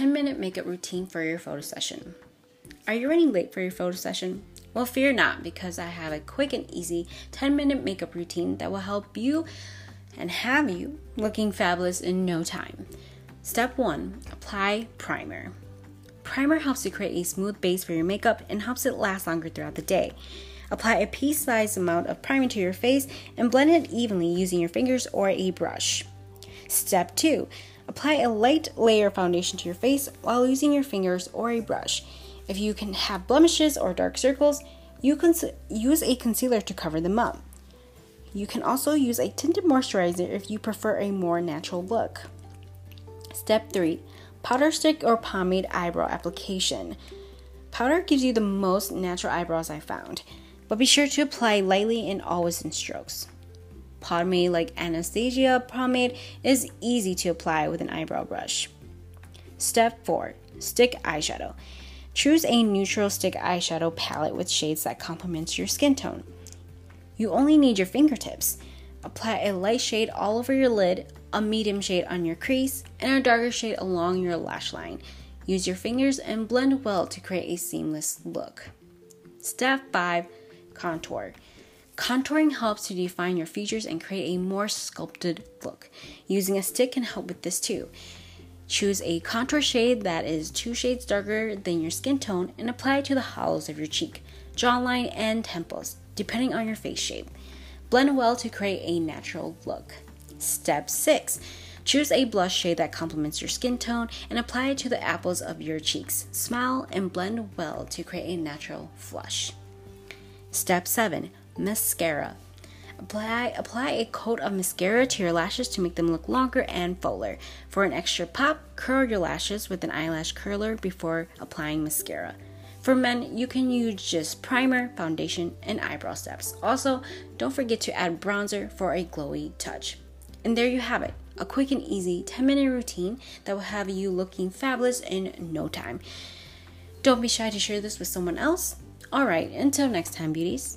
10 minute makeup routine for your photo session. Are you running late for your photo session? Well, fear not, because I have a quick and easy 10 minute makeup routine that will help you and have you looking fabulous in no time. Step 1 Apply primer. Primer helps to create a smooth base for your makeup and helps it last longer throughout the day. Apply a pea sized amount of primer to your face and blend it evenly using your fingers or a brush. Step 2 Apply a light layer foundation to your face while using your fingers or a brush. If you can have blemishes or dark circles, you can use a concealer to cover them up. You can also use a tinted moisturizer if you prefer a more natural look. Step 3 Powder stick or pomade eyebrow application. Powder gives you the most natural eyebrows I found, but be sure to apply lightly and always in strokes. Pomade like Anastasia pomade is easy to apply with an eyebrow brush. Step 4 Stick eyeshadow. Choose a neutral stick eyeshadow palette with shades that complement your skin tone. You only need your fingertips. Apply a light shade all over your lid, a medium shade on your crease, and a darker shade along your lash line. Use your fingers and blend well to create a seamless look. Step 5 Contour. Contouring helps to define your features and create a more sculpted look. Using a stick can help with this too. Choose a contour shade that is two shades darker than your skin tone and apply it to the hollows of your cheek, jawline, and temples, depending on your face shape. Blend well to create a natural look. Step 6. Choose a blush shade that complements your skin tone and apply it to the apples of your cheeks. Smile and blend well to create a natural flush. Step 7 Mascara. Apply, apply a coat of mascara to your lashes to make them look longer and fuller. For an extra pop, curl your lashes with an eyelash curler before applying mascara. For men, you can use just primer, foundation, and eyebrow steps. Also, don't forget to add bronzer for a glowy touch. And there you have it a quick and easy 10 minute routine that will have you looking fabulous in no time. Don't be shy to share this with someone else. Alright, until next time, beauties.